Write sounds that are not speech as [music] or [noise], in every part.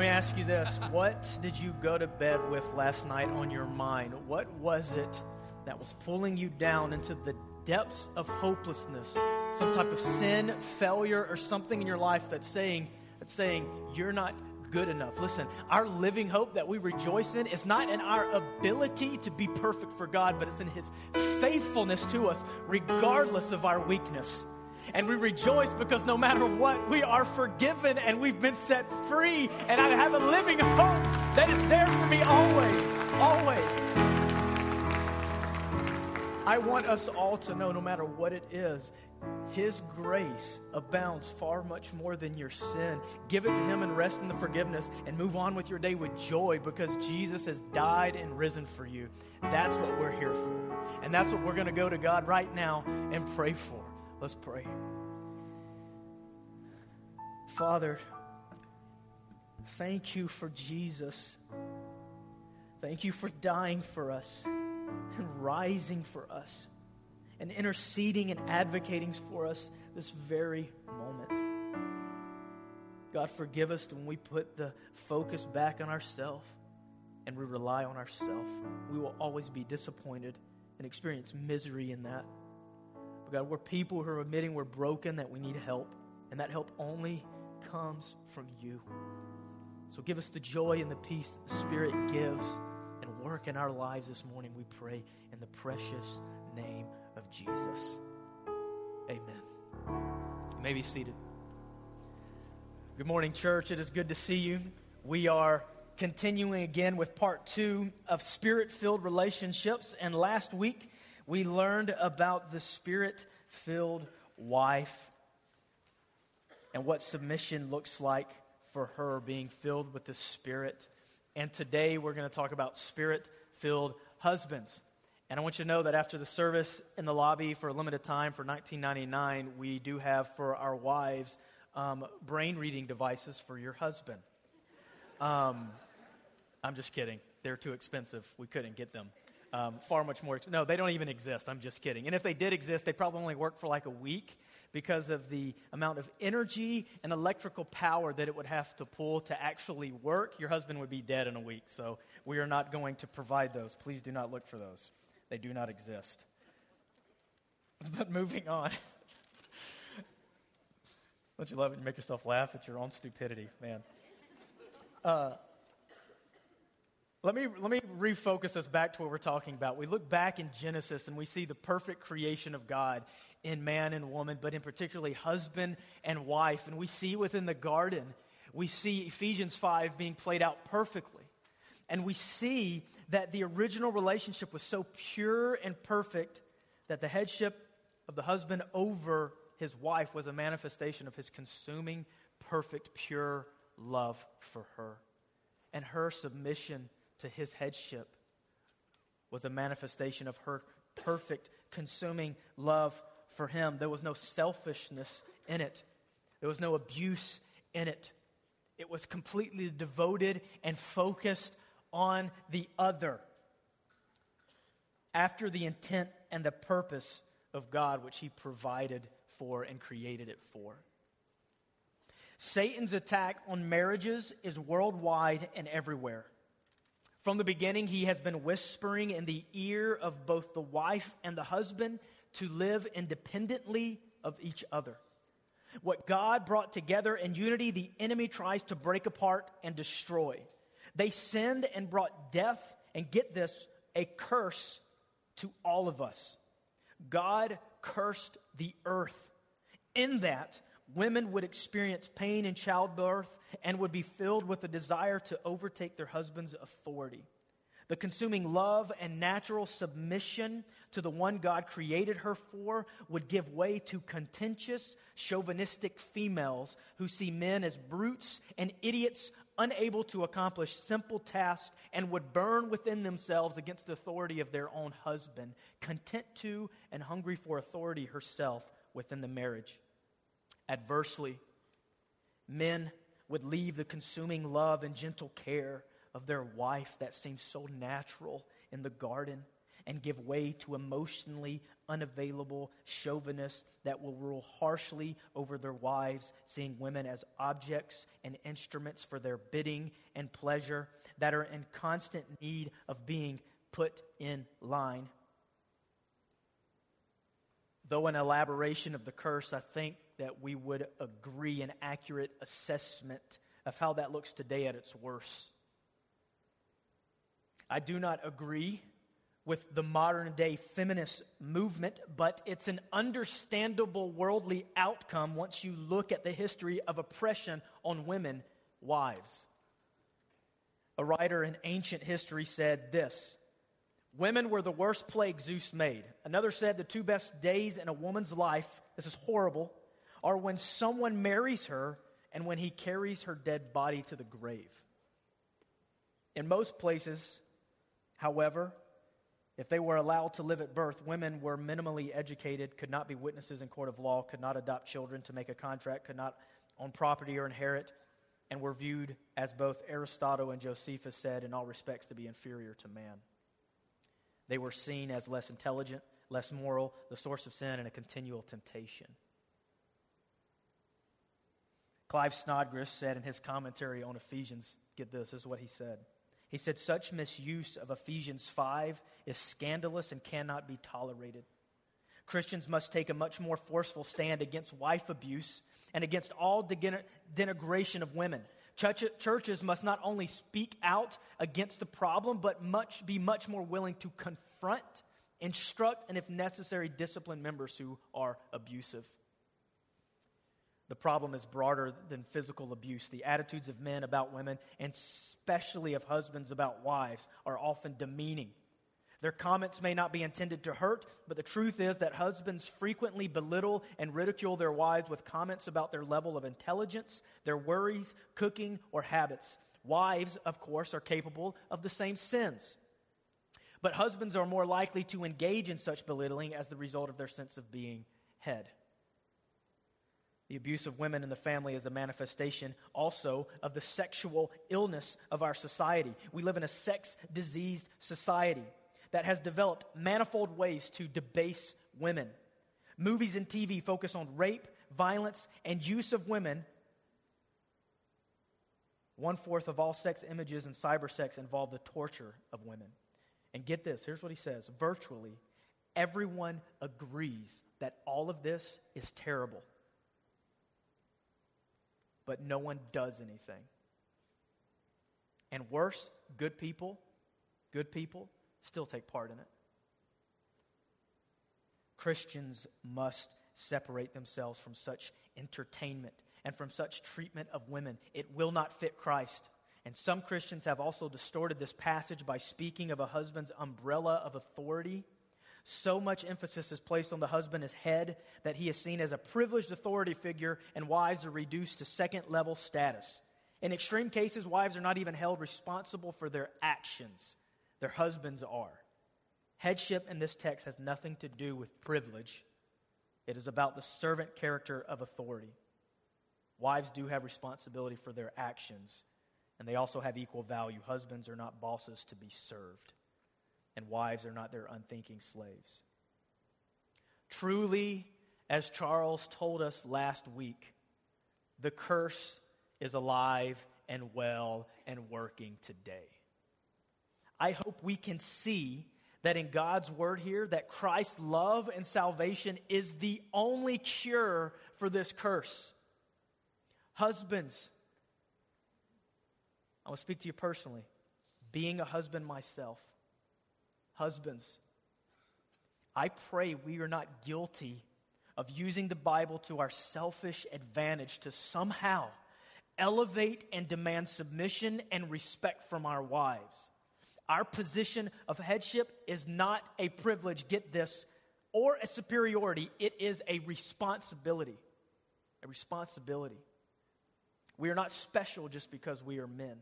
Let me ask you this. What did you go to bed with last night on your mind? What was it that was pulling you down into the depths of hopelessness? Some type of sin, failure, or something in your life that's saying, that's saying you're not good enough. Listen, our living hope that we rejoice in is not in our ability to be perfect for God, but it's in His faithfulness to us, regardless of our weakness. And we rejoice because no matter what, we are forgiven and we've been set free. And I have a living hope that is there for me always, always. I want us all to know, no matter what it is, His grace abounds far much more than your sin. Give it to Him and rest in the forgiveness and move on with your day with joy because Jesus has died and risen for you. That's what we're here for. And that's what we're going to go to God right now and pray for. Let's pray. Father, thank you for Jesus. Thank you for dying for us and rising for us and interceding and advocating for us this very moment. God, forgive us when we put the focus back on ourselves and we rely on ourselves. We will always be disappointed and experience misery in that. God, we're people who are admitting we're broken, that we need help, and that help only comes from you. So give us the joy and the peace that the Spirit gives and work in our lives this morning, we pray in the precious name of Jesus. Amen. You may be seated. Good morning, church. It is good to see you. We are continuing again with part two of spirit filled relationships. And last week, we learned about the spirit filled wife and what submission looks like for her being filled with the Spirit. And today we're going to talk about spirit filled husbands. And I want you to know that after the service in the lobby for a limited time for 1999, we do have for our wives um, brain reading devices for your husband. Um, I'm just kidding. They're too expensive. We couldn't get them. Um, far much more. No, they don't even exist. I'm just kidding. And if they did exist, they probably only work for like a week because of the amount of energy and electrical power that it would have to pull to actually work. Your husband would be dead in a week. So we are not going to provide those. Please do not look for those, they do not exist. [laughs] But moving on. [laughs] Don't you love it? You make yourself laugh at your own stupidity, man. Uh, let me, let me refocus us back to what we're talking about. We look back in Genesis and we see the perfect creation of God in man and woman, but in particularly husband and wife. And we see within the garden, we see Ephesians 5 being played out perfectly. And we see that the original relationship was so pure and perfect that the headship of the husband over his wife was a manifestation of his consuming, perfect, pure love for her. And her submission to his headship was a manifestation of her perfect, consuming love for him. There was no selfishness in it, there was no abuse in it. It was completely devoted and focused on the other after the intent and the purpose of God, which he provided for and created it for. Satan's attack on marriages is worldwide and everywhere. From the beginning, he has been whispering in the ear of both the wife and the husband to live independently of each other. What God brought together in unity, the enemy tries to break apart and destroy. They sinned and brought death, and get this, a curse to all of us. God cursed the earth. In that, women would experience pain in childbirth and would be filled with a desire to overtake their husband's authority. The consuming love and natural submission to the one God created her for would give way to contentious, chauvinistic females who see men as brutes and idiots unable to accomplish simple tasks and would burn within themselves against the authority of their own husband, content to and hungry for authority herself within the marriage. Adversely, men would leave the consuming love and gentle care of their wife that seemed so natural in the garden and give way to emotionally unavailable chauvinists that will rule harshly over their wives, seeing women as objects and instruments for their bidding and pleasure, that are in constant need of being put in line. Though an elaboration of the curse, I think that we would agree an accurate assessment of how that looks today at its worst. I do not agree with the modern day feminist movement, but it's an understandable worldly outcome once you look at the history of oppression on women, wives. A writer in ancient history said this Women were the worst plague Zeus made. Another said the two best days in a woman's life, this is horrible, are when someone marries her and when he carries her dead body to the grave. In most places, however, if they were allowed to live at birth, women were minimally educated, could not be witnesses in court of law, could not adopt children to make a contract, could not own property or inherit, and were viewed, as both Aristotle and Josephus said, in all respects to be inferior to man. They were seen as less intelligent, less moral, the source of sin, and a continual temptation. Klyne Snodgrass said in his commentary on Ephesians, get this, this is what he said. He said, Such misuse of Ephesians 5 is scandalous and cannot be tolerated. Christians must take a much more forceful stand against wife abuse and against all denigration of women. Churches must not only speak out against the problem, but much, be much more willing to confront, instruct, and if necessary, discipline members who are abusive. The problem is broader than physical abuse. The attitudes of men about women, and especially of husbands about wives, are often demeaning. Their comments may not be intended to hurt, but the truth is that husbands frequently belittle and ridicule their wives with comments about their level of intelligence, their worries, cooking, or habits. Wives, of course, are capable of the same sins. But husbands are more likely to engage in such belittling as the result of their sense of being head. The abuse of women in the family is a manifestation also of the sexual illness of our society. We live in a sex diseased society that has developed manifold ways to debase women. Movies and TV focus on rape, violence, and use of women. One fourth of all sex images and cybersex involve the torture of women. And get this here's what he says virtually everyone agrees that all of this is terrible but no one does anything. And worse, good people, good people still take part in it. Christians must separate themselves from such entertainment and from such treatment of women. It will not fit Christ. And some Christians have also distorted this passage by speaking of a husband's umbrella of authority so much emphasis is placed on the husband as head that he is seen as a privileged authority figure, and wives are reduced to second level status. In extreme cases, wives are not even held responsible for their actions, their husbands are. Headship in this text has nothing to do with privilege, it is about the servant character of authority. Wives do have responsibility for their actions, and they also have equal value. Husbands are not bosses to be served and wives are not their unthinking slaves. Truly, as Charles told us last week, the curse is alive and well and working today. I hope we can see that in God's word here that Christ's love and salvation is the only cure for this curse. Husbands, I will speak to you personally. Being a husband myself, Husbands, I pray we are not guilty of using the Bible to our selfish advantage to somehow elevate and demand submission and respect from our wives. Our position of headship is not a privilege, get this, or a superiority. It is a responsibility. A responsibility. We are not special just because we are men.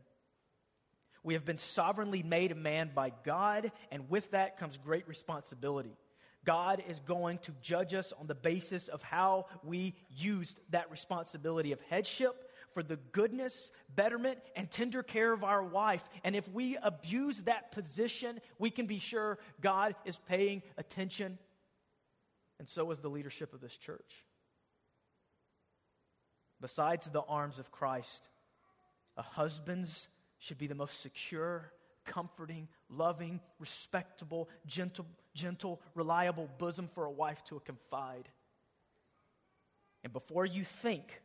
We have been sovereignly made a man by God, and with that comes great responsibility. God is going to judge us on the basis of how we used that responsibility of headship for the goodness, betterment, and tender care of our wife. And if we abuse that position, we can be sure God is paying attention. And so is the leadership of this church. Besides the arms of Christ, a husband's should be the most secure, comforting, loving, respectable, gentle, gentle, reliable bosom for a wife to confide. And before you think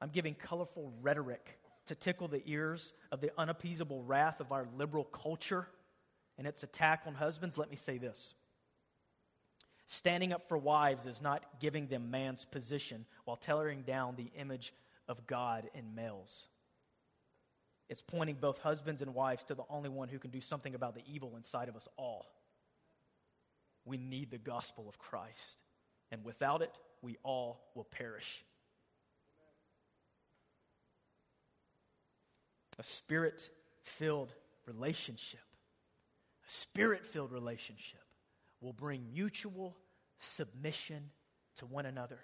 I'm giving colorful rhetoric to tickle the ears of the unappeasable wrath of our liberal culture and its attack on husbands, let me say this. Standing up for wives is not giving them man's position while tearing down the image of God in males. It's pointing both husbands and wives to the only one who can do something about the evil inside of us all. We need the gospel of Christ, and without it, we all will perish. A spirit filled relationship, a spirit filled relationship will bring mutual submission to one another.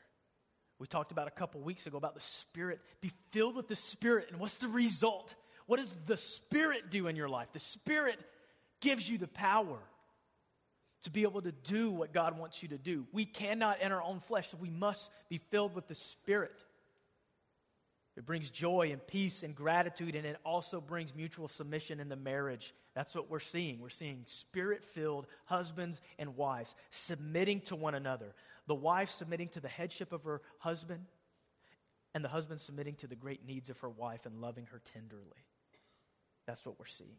We talked about a couple weeks ago about the Spirit. Be filled with the Spirit. And what's the result? What does the Spirit do in your life? The Spirit gives you the power to be able to do what God wants you to do. We cannot in our own flesh, so we must be filled with the Spirit. It brings joy and peace and gratitude, and it also brings mutual submission in the marriage. That's what we're seeing. We're seeing spirit filled husbands and wives submitting to one another. The wife submitting to the headship of her husband, and the husband submitting to the great needs of her wife and loving her tenderly. That's what we're seeing.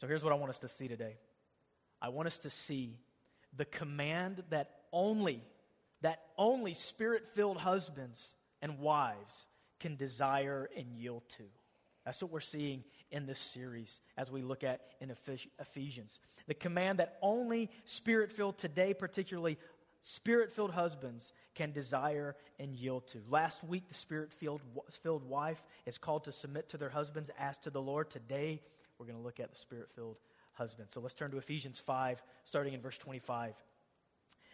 So here's what I want us to see today I want us to see the command that only that only spirit filled husbands and wives can desire and yield to. That's what we're seeing in this series as we look at in Ephesians. The command that only spirit filled today, particularly spirit filled husbands, can desire and yield to. Last week, the spirit filled wife is called to submit to their husbands as to the Lord. Today, we're going to look at the spirit filled husband. So let's turn to Ephesians 5, starting in verse 25.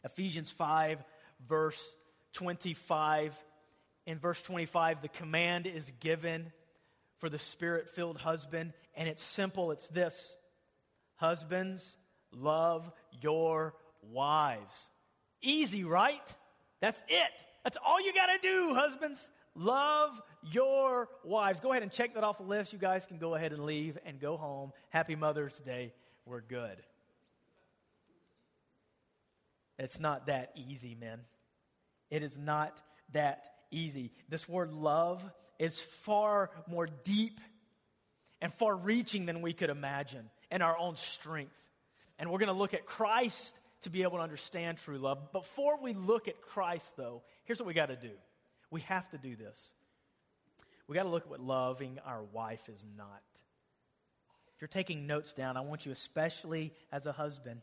Ephesians 5, verse 25. In verse 25, the command is given for the spirit filled husband, and it's simple it's this Husbands, love your wives. Easy, right? That's it. That's all you got to do, husbands. Love your wives. Go ahead and check that off the list. You guys can go ahead and leave and go home. Happy Mother's Day. We're good. It's not that easy, men. It is not that easy. This word love is far more deep and far reaching than we could imagine in our own strength. And we're going to look at Christ to be able to understand true love. Before we look at Christ, though, here's what we got to do we have to do this. We got to look at what loving our wife is not. If you're taking notes down, I want you, especially as a husband,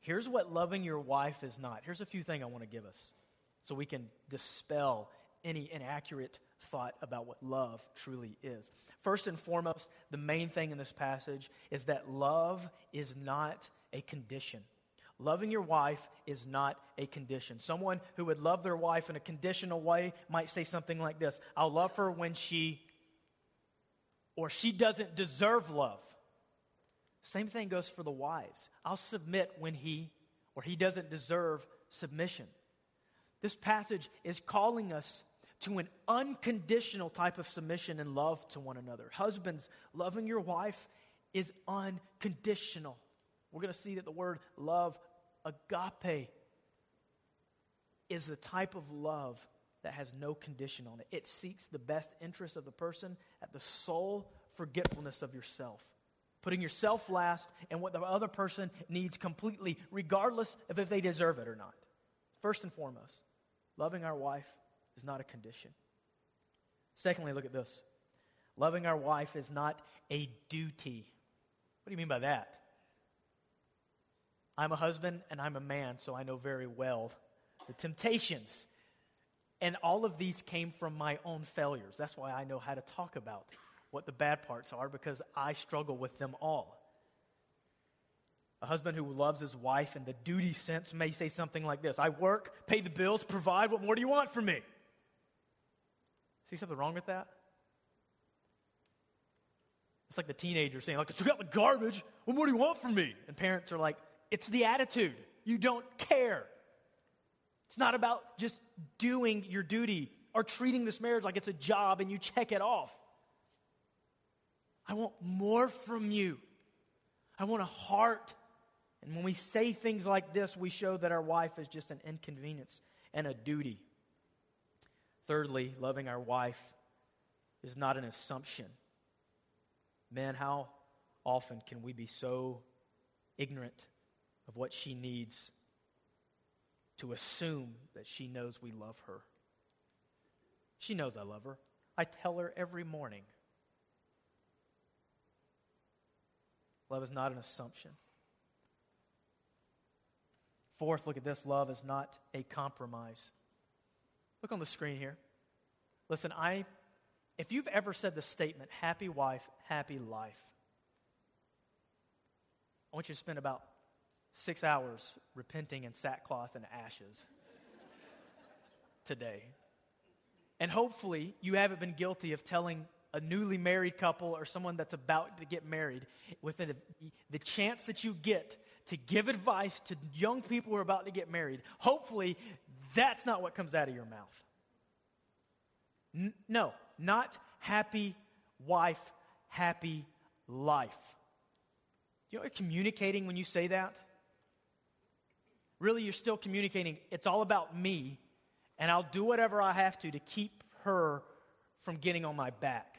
here's what loving your wife is not. Here's a few things I want to give us so we can dispel any inaccurate thought about what love truly is. First and foremost, the main thing in this passage is that love is not a condition. Loving your wife is not a condition. Someone who would love their wife in a conditional way might say something like this I'll love her when she or she doesn't deserve love. Same thing goes for the wives. I'll submit when he or he doesn't deserve submission. This passage is calling us to an unconditional type of submission and love to one another. Husbands, loving your wife is unconditional. We're going to see that the word love, agape, is the type of love that has no condition on it. It seeks the best interest of the person at the sole forgetfulness of yourself. Putting yourself last and what the other person needs completely, regardless of if they deserve it or not. First and foremost, loving our wife is not a condition. Secondly, look at this loving our wife is not a duty. What do you mean by that? I'm a husband and I'm a man, so I know very well the temptations. And all of these came from my own failures. That's why I know how to talk about what the bad parts are because I struggle with them all. A husband who loves his wife in the duty sense may say something like this I work, pay the bills, provide. What more do you want from me? See something wrong with that? It's like the teenager saying, like, I took out the garbage. What more do you want from me? And parents are like, it's the attitude. You don't care. It's not about just doing your duty or treating this marriage like it's a job and you check it off. I want more from you. I want a heart. And when we say things like this, we show that our wife is just an inconvenience and a duty. Thirdly, loving our wife is not an assumption. Man, how often can we be so ignorant of what she needs to assume that she knows we love her? She knows I love her. I tell her every morning. Love is not an assumption. Fourth, look at this love is not a compromise. Look on the screen here. Listen, I if you've ever said the statement, happy wife, happy life, I want you to spend about six hours repenting in sackcloth and ashes today. And hopefully, you haven't been guilty of telling a newly married couple or someone that's about to get married within the, the chance that you get to give advice to young people who are about to get married. Hopefully, that's not what comes out of your mouth. N- no, not happy wife, happy life. Do you know what you're communicating when you say that? Really, you're still communicating, it's all about me, and I'll do whatever I have to to keep her from getting on my back.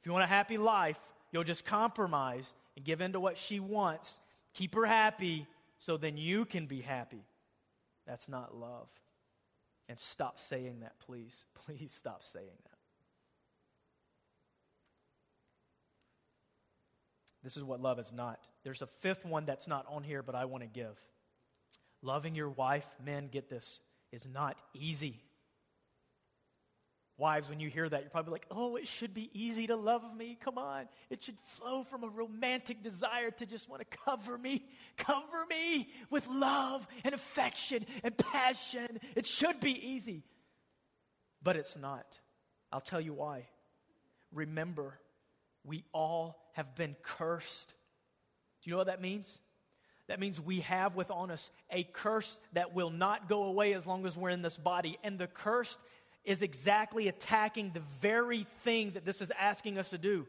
If you want a happy life, you'll just compromise and give in to what she wants, keep her happy, so then you can be happy. That's not love. And stop saying that, please. [laughs] Please stop saying that. This is what love is not. There's a fifth one that's not on here, but I want to give. Loving your wife, men, get this, is not easy. Wives, when you hear that, you're probably like, oh, it should be easy to love me. Come on. It should flow from a romantic desire to just want to cover me, cover me with love and affection and passion. It should be easy. But it's not. I'll tell you why. Remember, we all have been cursed. Do you know what that means? That means we have within us a curse that will not go away as long as we're in this body. And the curse is exactly attacking the very thing that this is asking us to do.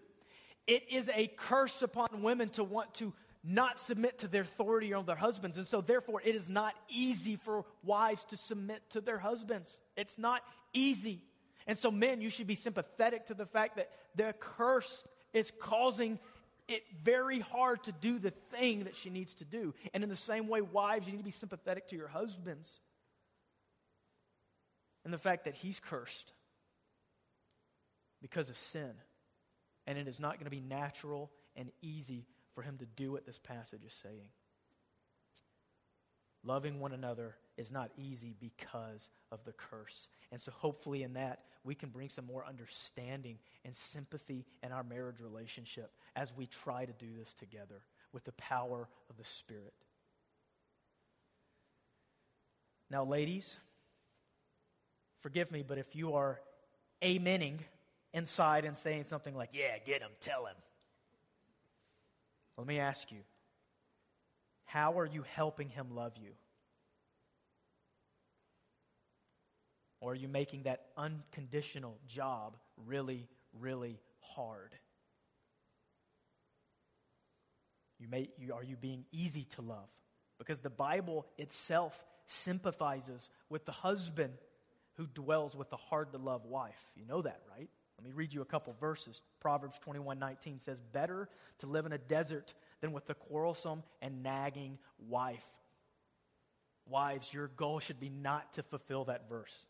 It is a curse upon women to want to not submit to their authority on their husbands. And so, therefore, it is not easy for wives to submit to their husbands. It's not easy. And so, men, you should be sympathetic to the fact that their curse is causing it very hard to do the thing that she needs to do. And in the same way, wives, you need to be sympathetic to your husbands and the fact that he's cursed because of sin. And it is not going to be natural and easy for him to do what this passage is saying. Loving one another is not easy because of the curse. And so, hopefully, in that, we can bring some more understanding and sympathy in our marriage relationship as we try to do this together with the power of the Spirit. Now, ladies, forgive me, but if you are amening inside and saying something like, Yeah, get him, tell him, let me ask you how are you helping him love you? Or are you making that unconditional job really, really hard? You may, you, are you being easy to love? Because the Bible itself sympathizes with the husband who dwells with the hard to love wife. You know that, right? Let me read you a couple verses. Proverbs 21 19 says, Better to live in a desert than with a quarrelsome and nagging wife. Wives, your goal should be not to fulfill that verse.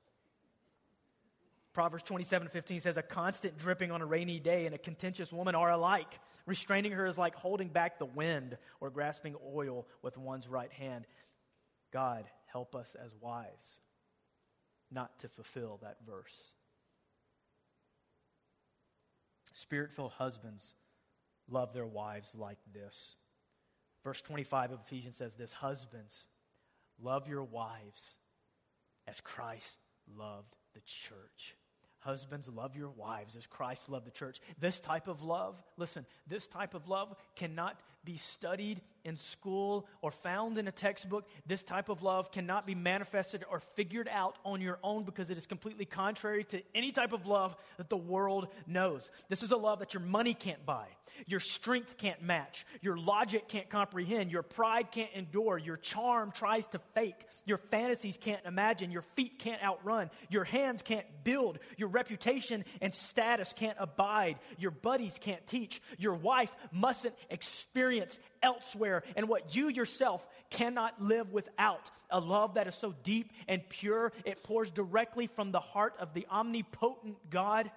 Proverbs 27 15 says, A constant dripping on a rainy day and a contentious woman are alike. Restraining her is like holding back the wind or grasping oil with one's right hand. God, help us as wives not to fulfill that verse. Spirit filled husbands love their wives like this. Verse 25 of Ephesians says this Husbands, love your wives as Christ loved the church. Husbands, love your wives as Christ loved the church. This type of love, listen, this type of love cannot be studied in school or found in a textbook. This type of love cannot be manifested or figured out on your own because it is completely contrary to any type of love that the world knows. This is a love that your money can't buy, your strength can't match, your logic can't comprehend, your pride can't endure, your charm tries to fake, your fantasies can't imagine, your feet can't outrun, your hands can't build, your reputation and status can't abide, your buddies can't teach, your wife mustn't experience experience elsewhere and what you yourself cannot live without. A love that is so deep and pure, it pours directly from the heart of the omnipotent God.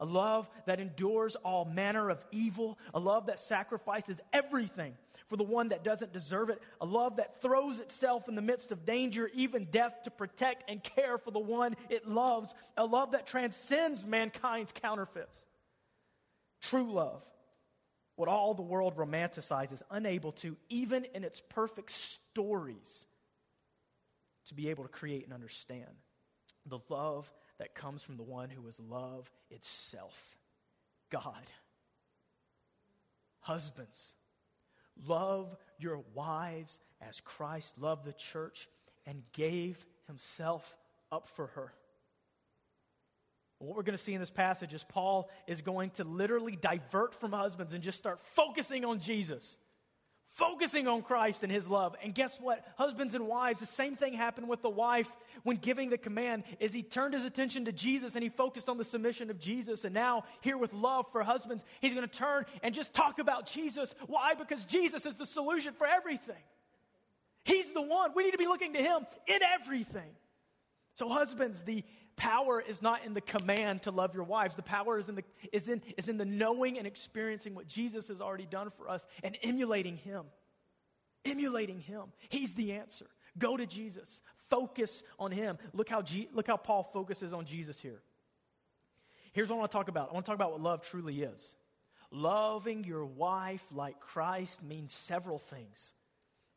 A love that endures all manner of evil. A love that sacrifices everything for the one that doesn't deserve it. A love that throws itself in the midst of danger, even death, to protect and care for the one it loves. A love that transcends mankind's counterfeits. True love what all the world romanticizes, unable to, even in its perfect stories, to be able to create and understand. The love that comes from the one who is love itself God. Husbands, love your wives as Christ loved the church and gave himself up for her. What we're going to see in this passage is Paul is going to literally divert from husbands and just start focusing on Jesus, focusing on Christ and his love. And guess what? Husbands and wives, the same thing happened with the wife when giving the command is he turned his attention to Jesus and he focused on the submission of Jesus. And now here with love for husbands, he's going to turn and just talk about Jesus. Why? Because Jesus is the solution for everything. He's the one. We need to be looking to him in everything. So husbands, the power is not in the command to love your wives. The power is in the, is in, is in the knowing and experiencing what Jesus has already done for us and emulating him. Emulating him. He's the answer. Go to Jesus. Focus on him. Look how, G, look how Paul focuses on Jesus here. Here's what I want to talk about I want to talk about what love truly is. Loving your wife like Christ means several things.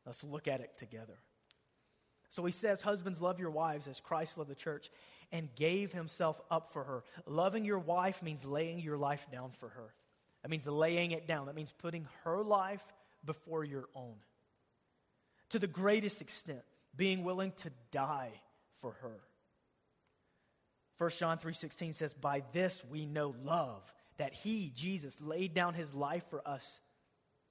Let's look at it together. So he says, Husbands, love your wives as Christ loved the church and gave himself up for her. Loving your wife means laying your life down for her. That means laying it down. That means putting her life before your own. To the greatest extent, being willing to die for her. 1 John 3:16 says, "By this we know love, that he, Jesus, laid down his life for us,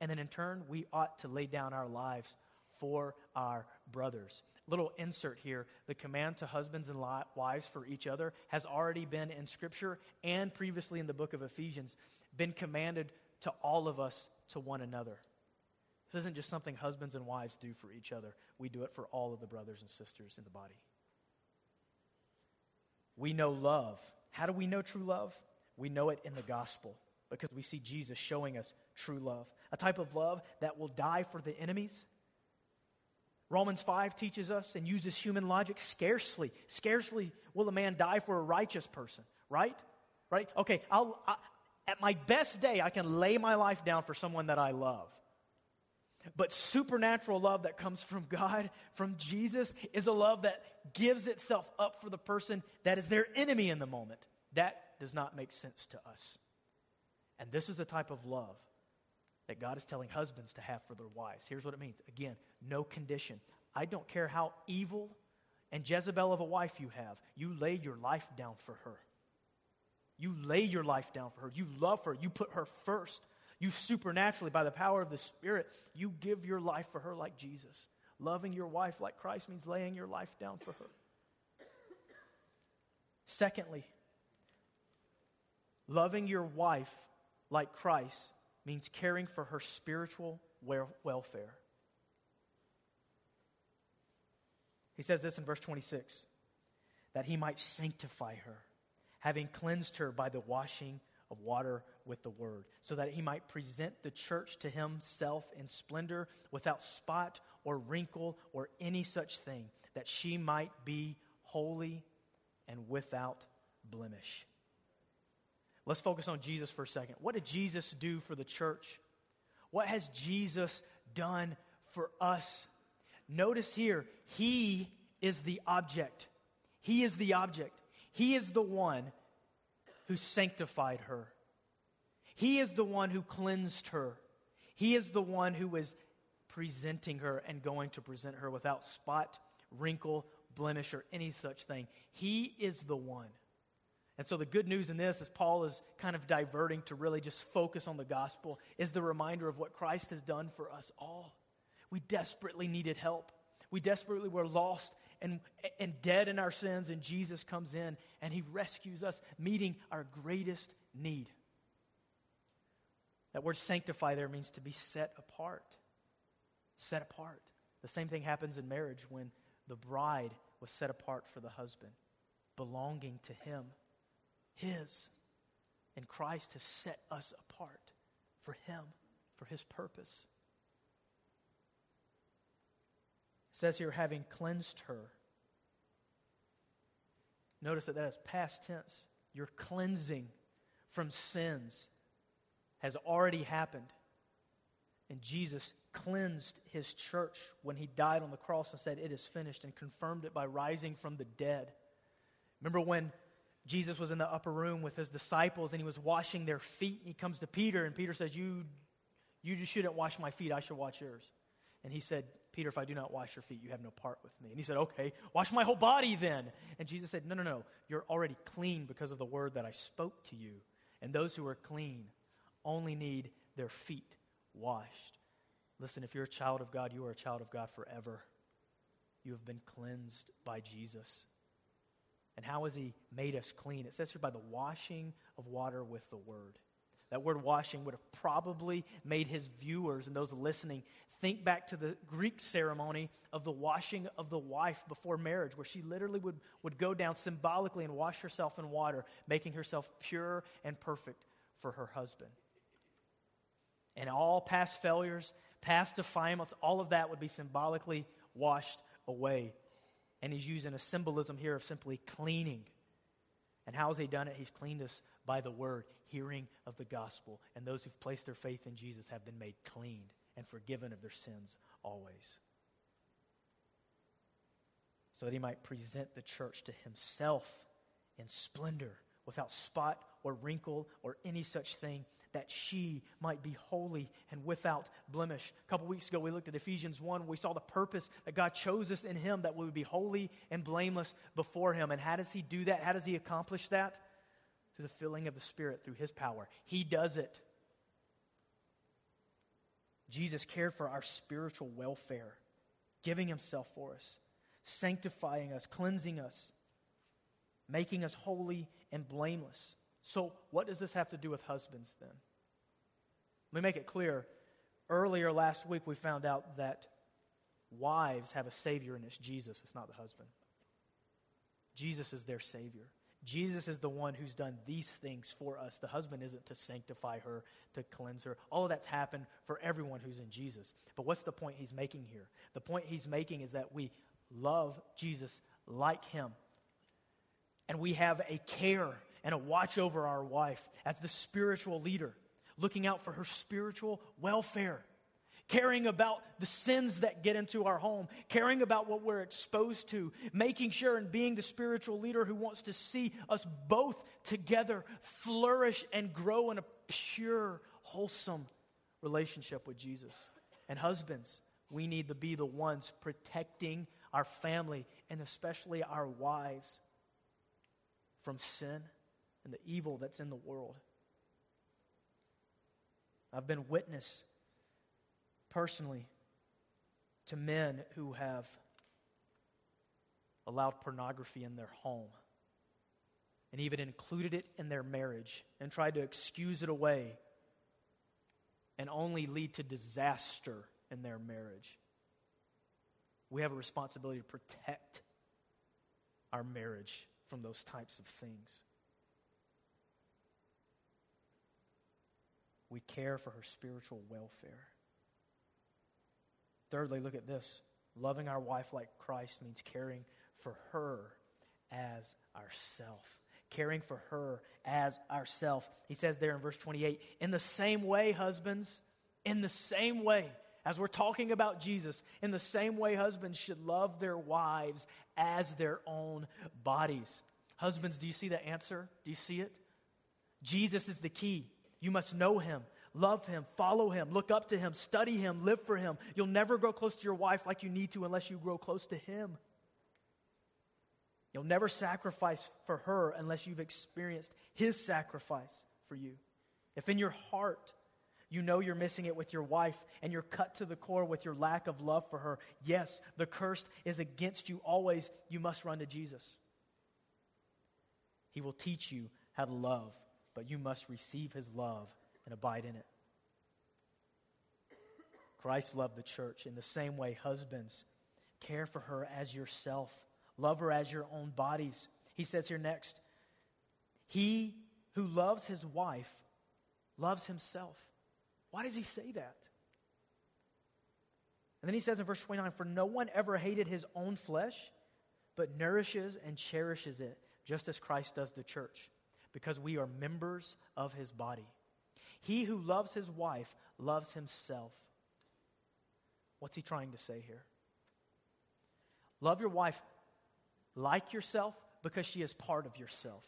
and then in turn we ought to lay down our lives for our brothers. Little insert here the command to husbands and wives for each other has already been in Scripture and previously in the book of Ephesians, been commanded to all of us to one another. This isn't just something husbands and wives do for each other, we do it for all of the brothers and sisters in the body. We know love. How do we know true love? We know it in the gospel because we see Jesus showing us true love. A type of love that will die for the enemies Romans 5 teaches us and uses human logic scarcely, scarcely will a man die for a righteous person, right? Right? Okay, I'll, I, at my best day, I can lay my life down for someone that I love. But supernatural love that comes from God, from Jesus, is a love that gives itself up for the person that is their enemy in the moment. That does not make sense to us. And this is the type of love that God is telling husbands to have for their wives. Here's what it means again, no condition. I don't care how evil and Jezebel of a wife you have, you lay your life down for her. You lay your life down for her. You love her. You put her first. You supernaturally, by the power of the Spirit, you give your life for her like Jesus. Loving your wife like Christ means laying your life down for her. Secondly, loving your wife like Christ means caring for her spiritual welfare. He says this in verse 26 that he might sanctify her, having cleansed her by the washing of water with the word, so that he might present the church to himself in splendor, without spot or wrinkle or any such thing, that she might be holy and without blemish. Let's focus on Jesus for a second. What did Jesus do for the church? What has Jesus done for us. Notice here, He is the object. He is the object. He is the one who sanctified her. He is the one who cleansed her. He is the one who is presenting her and going to present her without spot, wrinkle, blemish, or any such thing. He is the one. And so the good news in this, as Paul is kind of diverting to really just focus on the gospel, is the reminder of what Christ has done for us all. We desperately needed help. We desperately were lost and, and dead in our sins, and Jesus comes in and he rescues us, meeting our greatest need. That word sanctify there means to be set apart. Set apart. The same thing happens in marriage when the bride was set apart for the husband, belonging to him, his. And Christ has set us apart for him, for his purpose. It says here, having cleansed her. Notice that that is past tense. Your cleansing from sins has already happened. And Jesus cleansed his church when he died on the cross and said, It is finished, and confirmed it by rising from the dead. Remember when Jesus was in the upper room with his disciples and he was washing their feet, and he comes to Peter, and Peter says, You, you shouldn't wash my feet, I should wash yours. And he said, Peter, if I do not wash your feet, you have no part with me. And he said, Okay, wash my whole body then. And Jesus said, No, no, no. You're already clean because of the word that I spoke to you. And those who are clean only need their feet washed. Listen, if you're a child of God, you are a child of God forever. You have been cleansed by Jesus. And how has He made us clean? It says here by the washing of water with the Word. That word washing would have probably made his viewers and those listening think back to the Greek ceremony of the washing of the wife before marriage, where she literally would, would go down symbolically and wash herself in water, making herself pure and perfect for her husband. And all past failures, past defilements, all of that would be symbolically washed away. And he's using a symbolism here of simply cleaning. And how has he done it? He's cleaned us by the word, hearing of the gospel. And those who've placed their faith in Jesus have been made clean and forgiven of their sins always. So that he might present the church to himself in splendor, without spot or wrinkle or any such thing, that she might be holy and without blemish. A couple weeks ago, we looked at Ephesians 1. We saw the purpose that God chose us in Him that we would be holy and blameless before Him. And how does He do that? How does He accomplish that? Through the filling of the Spirit, through His power. He does it. Jesus cared for our spiritual welfare, giving Himself for us, sanctifying us, cleansing us, making us holy and blameless. So, what does this have to do with husbands then? Let me make it clear. Earlier last week, we found out that wives have a Savior, and it's Jesus, it's not the husband. Jesus is their Savior. Jesus is the one who's done these things for us. The husband isn't to sanctify her, to cleanse her. All of that's happened for everyone who's in Jesus. But what's the point he's making here? The point he's making is that we love Jesus like him. And we have a care and a watch over our wife as the spiritual leader, looking out for her spiritual welfare, caring about the sins that get into our home, caring about what we're exposed to, making sure and being the spiritual leader who wants to see us both together flourish and grow in a pure, wholesome relationship with Jesus. And husbands, we need to be the ones protecting our family and especially our wives from sin and the evil that's in the world. I've been witness personally to men who have allowed pornography in their home and even included it in their marriage and tried to excuse it away and only lead to disaster in their marriage. We have a responsibility to protect our marriage from those types of things. We care for her spiritual welfare. Thirdly, look at this. Loving our wife like Christ means caring for her as ourself. Caring for her as ourself. He says there in verse 28 In the same way, husbands, in the same way, as we're talking about Jesus, in the same way husbands should love their wives as their own bodies. Husbands, do you see the answer? Do you see it? Jesus is the key. You must know him, love him, follow him, look up to him, study him, live for him. You'll never grow close to your wife like you need to unless you grow close to him. You'll never sacrifice for her unless you've experienced his sacrifice for you. If in your heart you know you're missing it with your wife and you're cut to the core with your lack of love for her, yes, the curse is against you always. You must run to Jesus. He will teach you how to love, but you must receive his love and abide in it. Christ loved the church in the same way, husbands, care for her as yourself, love her as your own bodies. He says here next, He who loves his wife loves himself. Why does he say that? And then he says in verse 29 For no one ever hated his own flesh, but nourishes and cherishes it, just as Christ does the church, because we are members of his body. He who loves his wife loves himself. What's he trying to say here? Love your wife like yourself because she is part of yourself.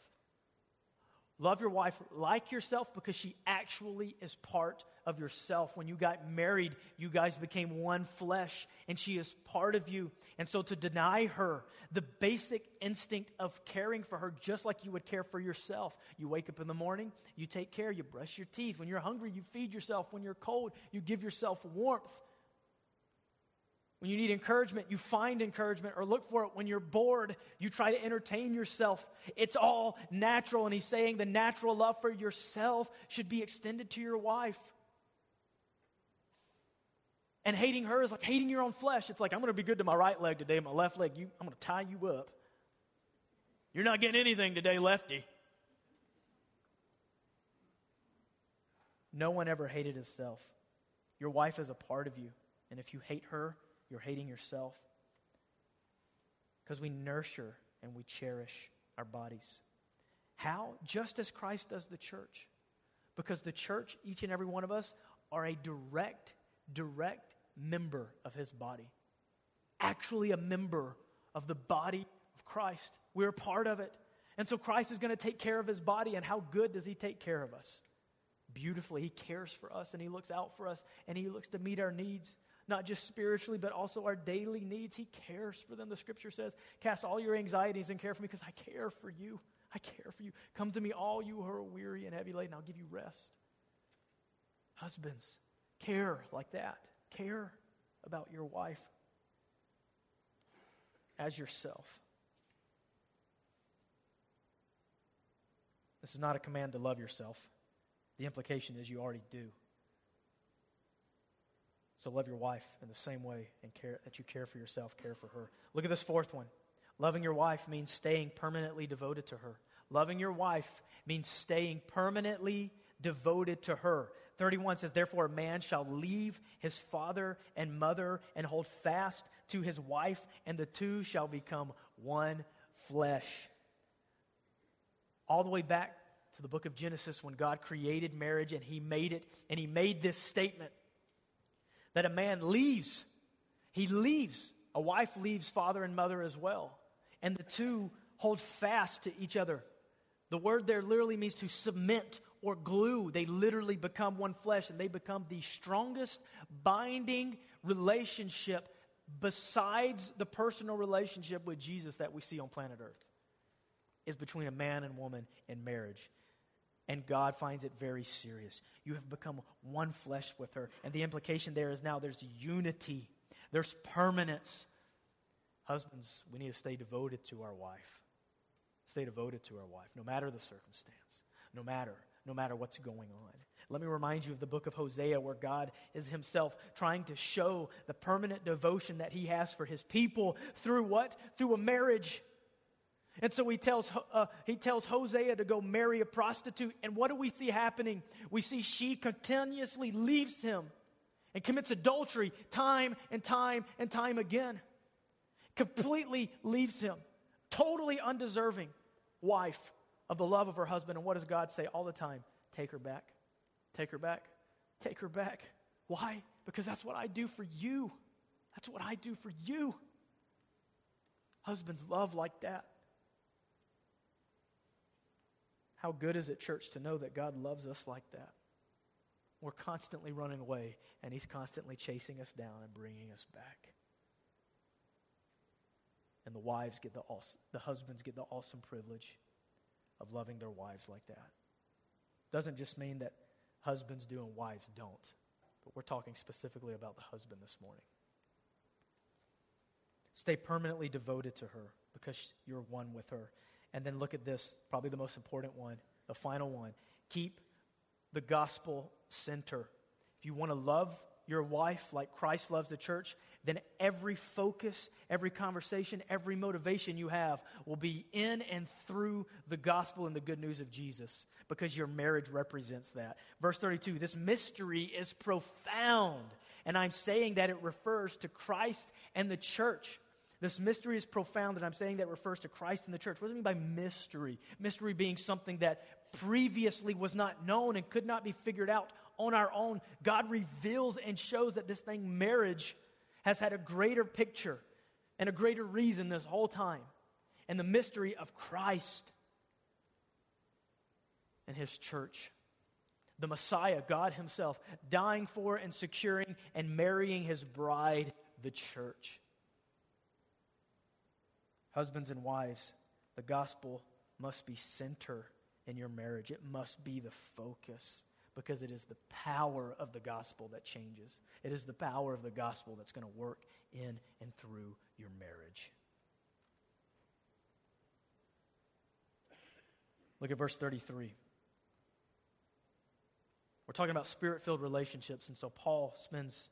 Love your wife like yourself because she actually is part of yourself. When you got married, you guys became one flesh and she is part of you. And so to deny her the basic instinct of caring for her just like you would care for yourself. You wake up in the morning, you take care, you brush your teeth. When you're hungry, you feed yourself. When you're cold, you give yourself warmth. When you need encouragement, you find encouragement or look for it. When you're bored, you try to entertain yourself. It's all natural. And he's saying the natural love for yourself should be extended to your wife. And hating her is like hating your own flesh. It's like, I'm going to be good to my right leg today, my left leg, you, I'm going to tie you up. You're not getting anything today, lefty. No one ever hated himself. Your wife is a part of you. And if you hate her, you're hating yourself. Because we nurture and we cherish our bodies. How? Just as Christ does the church. Because the church, each and every one of us, are a direct, direct member of his body. Actually, a member of the body of Christ. We're part of it. And so Christ is going to take care of his body. And how good does he take care of us? Beautifully. He cares for us and he looks out for us and he looks to meet our needs not just spiritually, but also our daily needs. He cares for them. The scripture says, Cast all your anxieties and care for me because I care for you. I care for you. Come to me, all you who are weary and heavy laden. I'll give you rest. Husbands, care like that. Care about your wife as yourself. This is not a command to love yourself. The implication is you already do. So love your wife in the same way and care that you care for yourself, care for her. Look at this fourth one. Loving your wife means staying permanently devoted to her. Loving your wife means staying permanently devoted to her. 31 says, Therefore, a man shall leave his father and mother and hold fast to his wife, and the two shall become one flesh. All the way back to the book of Genesis when God created marriage and he made it, and he made this statement that a man leaves. He leaves. A wife leaves father and mother as well. And the two hold fast to each other. The word there literally means to cement or glue. They literally become one flesh and they become the strongest binding relationship besides the personal relationship with Jesus that we see on planet Earth is between a man and woman in marriage and God finds it very serious. You have become one flesh with her. And the implication there is now there's unity, there's permanence. Husbands, we need to stay devoted to our wife. Stay devoted to our wife, no matter the circumstance, no matter, no matter what's going on. Let me remind you of the book of Hosea, where God is himself trying to show the permanent devotion that he has for his people through what? Through a marriage. And so he tells, uh, he tells Hosea to go marry a prostitute. And what do we see happening? We see she continuously leaves him and commits adultery time and time and time again. Completely leaves him. Totally undeserving wife of the love of her husband. And what does God say all the time? Take her back. Take her back. Take her back. Why? Because that's what I do for you. That's what I do for you. Husbands love like that. How good is it, church, to know that God loves us like that? We're constantly running away, and He's constantly chasing us down and bringing us back. And the wives get the, awesome, the husbands get the awesome privilege of loving their wives like that. Doesn't just mean that husbands do and wives don't, but we're talking specifically about the husband this morning. Stay permanently devoted to her because you're one with her. And then look at this, probably the most important one, the final one. Keep the gospel center. If you want to love your wife like Christ loves the church, then every focus, every conversation, every motivation you have will be in and through the gospel and the good news of Jesus because your marriage represents that. Verse 32 this mystery is profound, and I'm saying that it refers to Christ and the church. This mystery is profound, and I'm saying that refers to Christ and the church. What does it mean by mystery? Mystery being something that previously was not known and could not be figured out on our own. God reveals and shows that this thing, marriage, has had a greater picture and a greater reason this whole time. And the mystery of Christ and his church. The Messiah, God Himself, dying for and securing and marrying His bride, the church. Husbands and wives, the gospel must be center in your marriage. It must be the focus because it is the power of the gospel that changes. It is the power of the gospel that's going to work in and through your marriage. Look at verse 33. We're talking about spirit filled relationships, and so Paul spends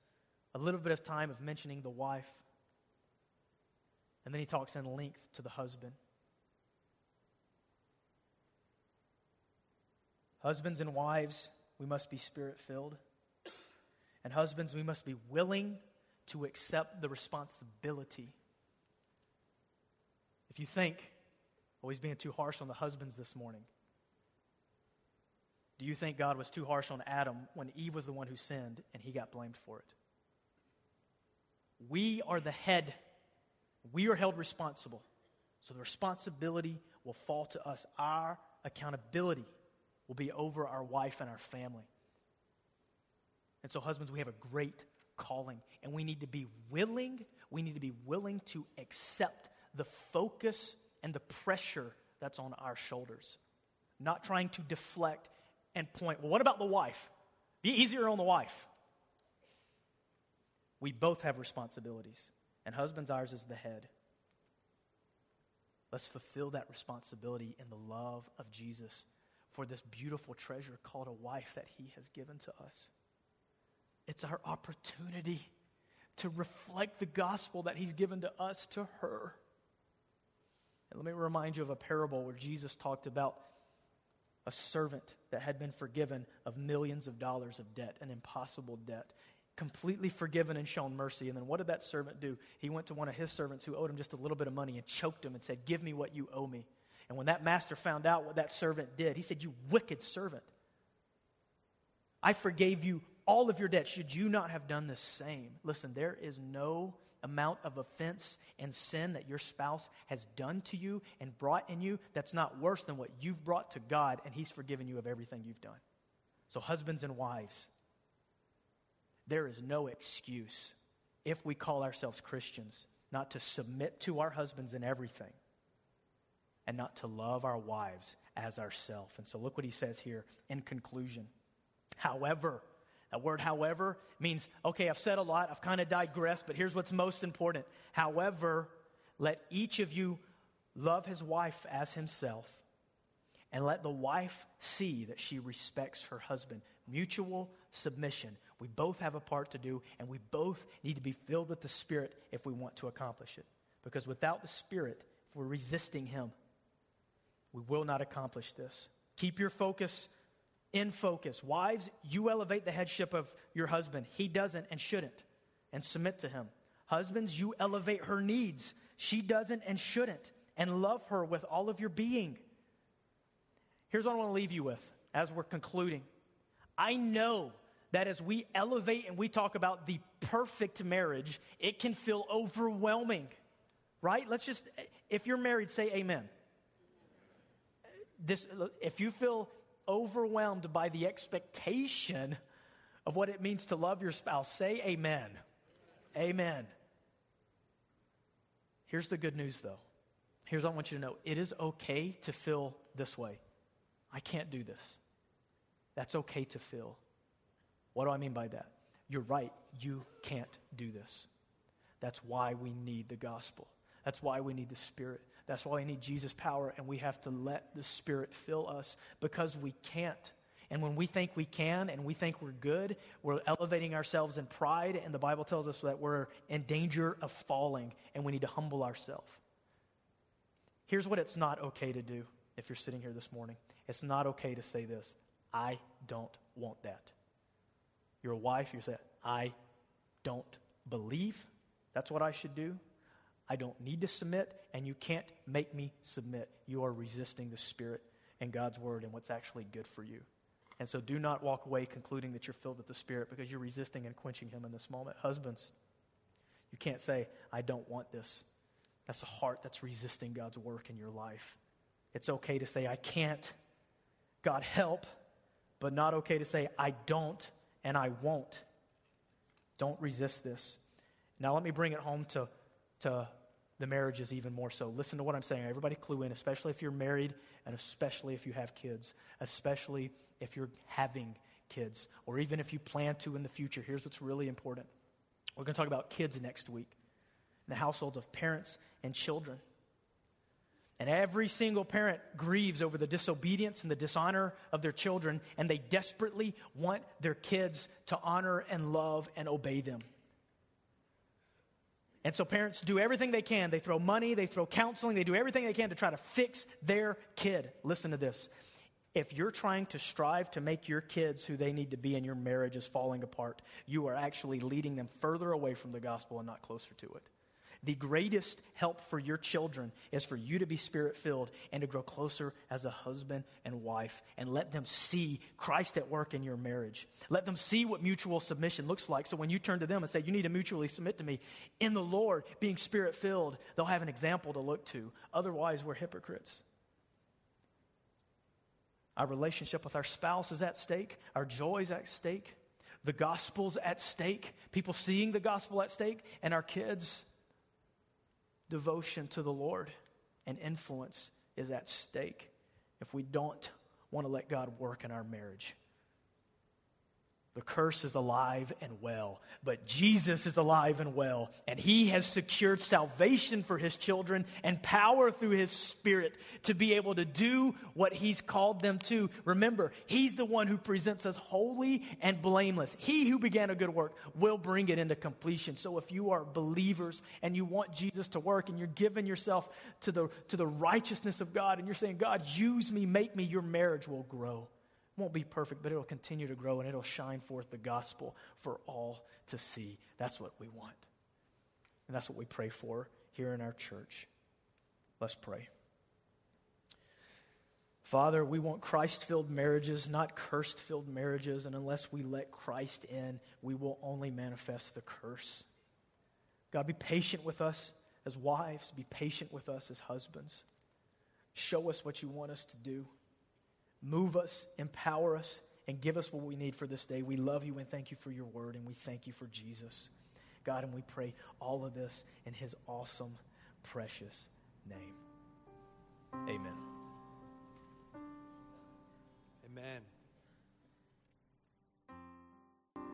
a little bit of time of mentioning the wife and then he talks in length to the husband. Husbands and wives, we must be spirit filled. And husbands, we must be willing to accept the responsibility. If you think, oh, he's being too harsh on the husbands this morning, do you think God was too harsh on Adam when Eve was the one who sinned and he got blamed for it? We are the head we are held responsible. So the responsibility will fall to us. Our accountability will be over our wife and our family. And so, husbands, we have a great calling, and we need to be willing, we need to be willing to accept the focus and the pressure that's on our shoulders. Not trying to deflect and point, well, what about the wife? Be easier on the wife. We both have responsibilities and husbands, ours is the head. Let's fulfill that responsibility in the love of Jesus for this beautiful treasure called a wife that he has given to us. It's our opportunity to reflect the gospel that he's given to us to her. And let me remind you of a parable where Jesus talked about a servant that had been forgiven of millions of dollars of debt, an impossible debt completely forgiven and shown mercy. And then what did that servant do? He went to one of his servants who owed him just a little bit of money and choked him and said, Give me what you owe me. And when that master found out what that servant did, he said, You wicked servant. I forgave you all of your debt. Should you not have done the same? Listen, there is no amount of offense and sin that your spouse has done to you and brought in you that's not worse than what you've brought to God, and He's forgiven you of everything you've done. So, husbands and wives, there is no excuse if we call ourselves Christians not to submit to our husbands in everything and not to love our wives as ourself. And so look what he says here in conclusion. However, that word however means, okay, I've said a lot, I've kind of digressed, but here's what's most important. However, let each of you love his wife as himself, and let the wife see that she respects her husband. Mutual submission. We both have a part to do, and we both need to be filled with the Spirit if we want to accomplish it. Because without the Spirit, if we're resisting Him, we will not accomplish this. Keep your focus in focus. Wives, you elevate the headship of your husband. He doesn't and shouldn't, and submit to him. Husbands, you elevate her needs. She doesn't and shouldn't, and love her with all of your being. Here's what I want to leave you with as we're concluding. I know that as we elevate and we talk about the perfect marriage, it can feel overwhelming, right? Let's just, if you're married, say amen. This, if you feel overwhelmed by the expectation of what it means to love your spouse, say amen. Amen. Here's the good news, though. Here's what I want you to know it is okay to feel this way. I can't do this. That's okay to feel. What do I mean by that? You're right, you can't do this. That's why we need the gospel. That's why we need the Spirit. That's why we need Jesus' power, and we have to let the Spirit fill us because we can't. And when we think we can and we think we're good, we're elevating ourselves in pride, and the Bible tells us that we're in danger of falling, and we need to humble ourselves. Here's what it's not okay to do if you're sitting here this morning it's not okay to say this I don't want that. You're wife, you say, I don't believe that's what I should do. I don't need to submit, and you can't make me submit. You are resisting the Spirit and God's Word and what's actually good for you. And so do not walk away concluding that you're filled with the Spirit because you're resisting and quenching Him in this moment. Husbands, you can't say, I don't want this. That's a heart that's resisting God's work in your life. It's okay to say, I can't. God help, but not okay to say, I don't and I won't. Don't resist this. Now, let me bring it home to, to the marriages even more so. Listen to what I'm saying. Everybody clue in, especially if you're married and especially if you have kids, especially if you're having kids, or even if you plan to in the future. Here's what's really important. We're going to talk about kids next week, the households of parents and children. And every single parent grieves over the disobedience and the dishonor of their children, and they desperately want their kids to honor and love and obey them. And so parents do everything they can. They throw money, they throw counseling, they do everything they can to try to fix their kid. Listen to this. If you're trying to strive to make your kids who they need to be and your marriage is falling apart, you are actually leading them further away from the gospel and not closer to it. The greatest help for your children is for you to be spirit filled and to grow closer as a husband and wife and let them see Christ at work in your marriage. Let them see what mutual submission looks like. So when you turn to them and say, You need to mutually submit to me in the Lord, being spirit filled, they'll have an example to look to. Otherwise, we're hypocrites. Our relationship with our spouse is at stake, our joy is at stake, the gospel's at stake, people seeing the gospel at stake, and our kids devotion to the Lord and influence is at stake if we don't want to let God work in our marriage. The curse is alive and well, but Jesus is alive and well, and He has secured salvation for His children and power through His Spirit to be able to do what He's called them to. Remember, He's the one who presents us holy and blameless. He who began a good work will bring it into completion. So if you are believers and you want Jesus to work and you're giving yourself to the, to the righteousness of God and you're saying, God, use me, make me, your marriage will grow won't be perfect, but it'll continue to grow and it'll shine forth the gospel for all to see. That's what we want. And that's what we pray for here in our church. Let's pray. Father, we want Christ filled marriages, not cursed filled marriages. And unless we let Christ in, we will only manifest the curse. God, be patient with us as wives, be patient with us as husbands. Show us what you want us to do. Move us, empower us, and give us what we need for this day. We love you and thank you for your word, and we thank you for Jesus. God, and we pray all of this in his awesome, precious name. Amen. Amen.